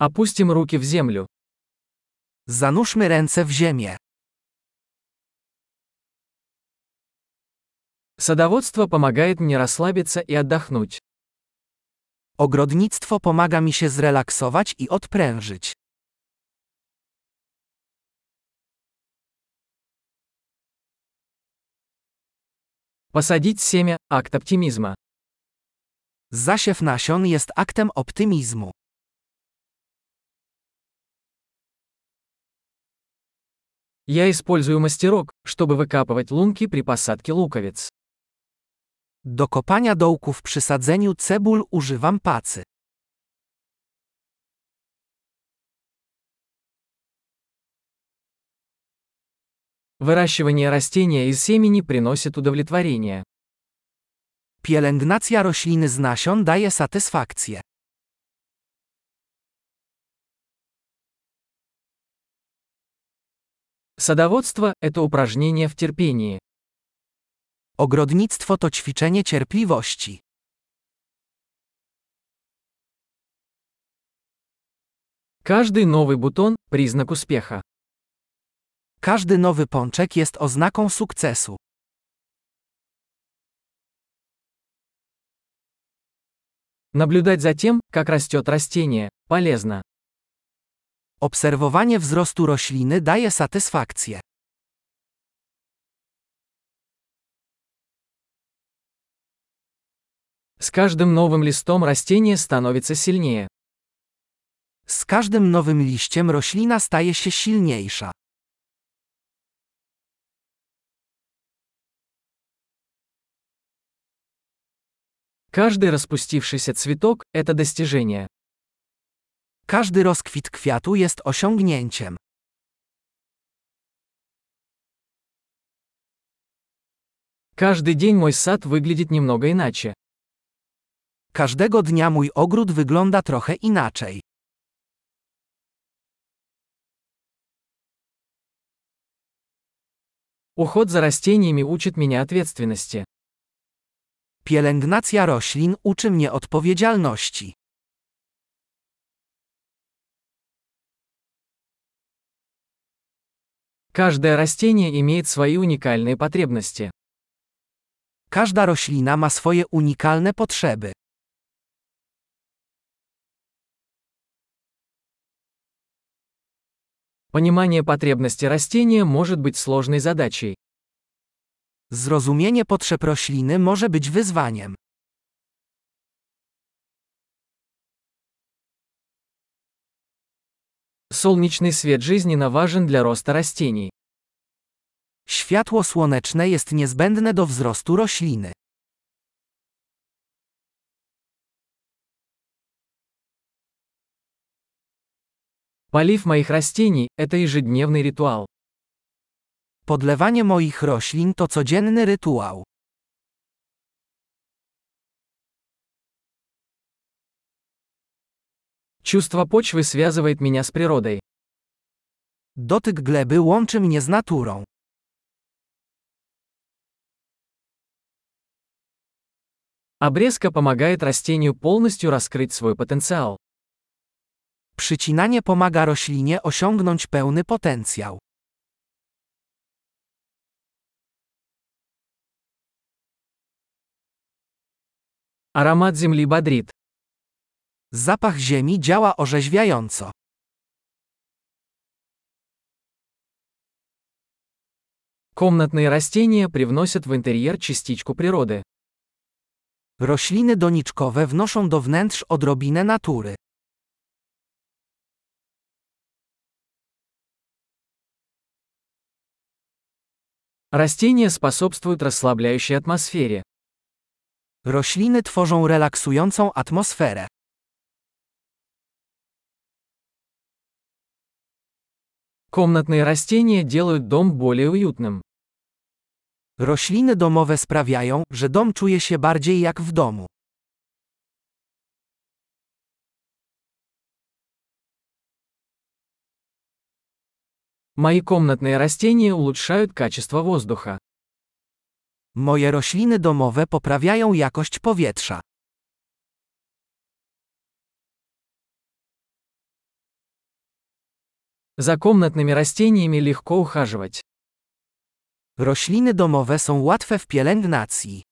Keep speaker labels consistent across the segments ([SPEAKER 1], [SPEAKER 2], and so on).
[SPEAKER 1] Опустим руки в землю.
[SPEAKER 2] Zanurzmy ręce w ziemię.
[SPEAKER 1] Садоводство помогает мне расслабиться и отдохнуть.
[SPEAKER 2] Ogrodnictwo pomaga mi się zrelaksować i odprężyć.
[SPEAKER 1] Посадить семя – акт оптимизма.
[SPEAKER 2] Zasiew nasion jest aktem optymizmu.
[SPEAKER 1] Я использую мастерок, чтобы выкапывать лунки при посадке луковиц.
[SPEAKER 2] Do kopania dołków przy sadzeniu cebul używam pacy.
[SPEAKER 1] Выращивание растения из семени приносит удовлетворение.
[SPEAKER 2] Pielęgnacja rośliny z nasion daje satysfakcję.
[SPEAKER 1] Садоводство – это упражнение в терпении.
[SPEAKER 2] Ogrodnictwo to ćwiczenie cierpliwości.
[SPEAKER 1] Каждый новый бутон – признак успеха.
[SPEAKER 2] Każdy nowy pączek jest oznaką sukcesu.
[SPEAKER 1] Наблюдать за тем, как растет растение, полезно.
[SPEAKER 2] Obserwowanie wzrostu rośliny daje satysfakcję.
[SPEAKER 1] С каждым новым листом растение становится сильнее.
[SPEAKER 2] Z każdym nowym liściem roślina staje się silniejsza.
[SPEAKER 1] Каждый распустившийся цветок – это достижение.
[SPEAKER 2] Każdy rozkwit kwiatu jest osiągnięciem.
[SPEAKER 1] Каждый день мой сад выглядит немного иначе.
[SPEAKER 2] Każdego dnia mój ogród wygląda trochę inaczej.
[SPEAKER 1] Уход за растениями учит меня ответственности.
[SPEAKER 2] Pielęgnacja roślin uczy mnie odpowiedzialności.
[SPEAKER 1] Каждое растение имеет свои уникальные потребности.
[SPEAKER 2] Każda roślina ma swoje unikalne potrzeby.
[SPEAKER 1] Понимание потребности растения может быть сложной задачей.
[SPEAKER 2] Zrozumienie potrzeb rośliny może być wyzwaniem.
[SPEAKER 1] Солнечный свет жизненно важен для роста растений.
[SPEAKER 2] Światło słoneczne jest niezbędne do wzrostu rośliny.
[SPEAKER 1] Полив моих растений – это ежедневный ритуал.
[SPEAKER 2] Podlewanie moich roślin to codzienny rytuał.
[SPEAKER 1] Чувство почвы связывает меня с природой.
[SPEAKER 2] Dotyk gleby łączy mnie z naturą.
[SPEAKER 1] Обрезка помогает растению полностью раскрыть свой потенциал.
[SPEAKER 2] Przycinanie pomaga roślinie osiągnąć pełny potencjał.
[SPEAKER 1] Аромат земли бодрит.
[SPEAKER 2] Zapach ziemi działa orzeźwiająco.
[SPEAKER 1] Комнатные растения привносят в интерьер частичку природы.
[SPEAKER 2] Rośliny doniczkowe wnoszą do wnętrz odrobinę natury.
[SPEAKER 1] Растения способствуют расслабляющей атмосфере.
[SPEAKER 2] Rośliny tworzą relaksującą atmosferę.
[SPEAKER 1] Комнатные растения делают дом более уютным.
[SPEAKER 2] Rośliny domowe sprawiają, że dom czuje się bardziej jak w domu.
[SPEAKER 1] Мои комнатные растения улучшают качество воздуха.
[SPEAKER 2] Moje rośliny domowe poprawiają jakość powietrza.
[SPEAKER 1] За комнатными растениями легко ухаживать.
[SPEAKER 2] Rośliny domowe są łatwe w pielęgnacji.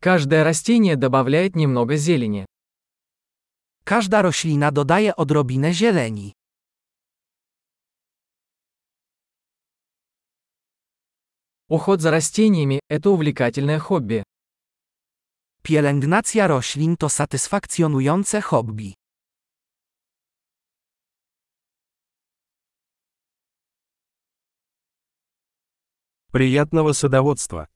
[SPEAKER 1] Каждое растение добавляет немного зелени.
[SPEAKER 2] Każda roślina dodaje odrobinę zieleni.
[SPEAKER 1] Уход за растениями – это увлекательное хобби.
[SPEAKER 2] Pielęgnacja roślin to satysfakcjonujące hobby.
[SPEAKER 3] Приятного садоводства!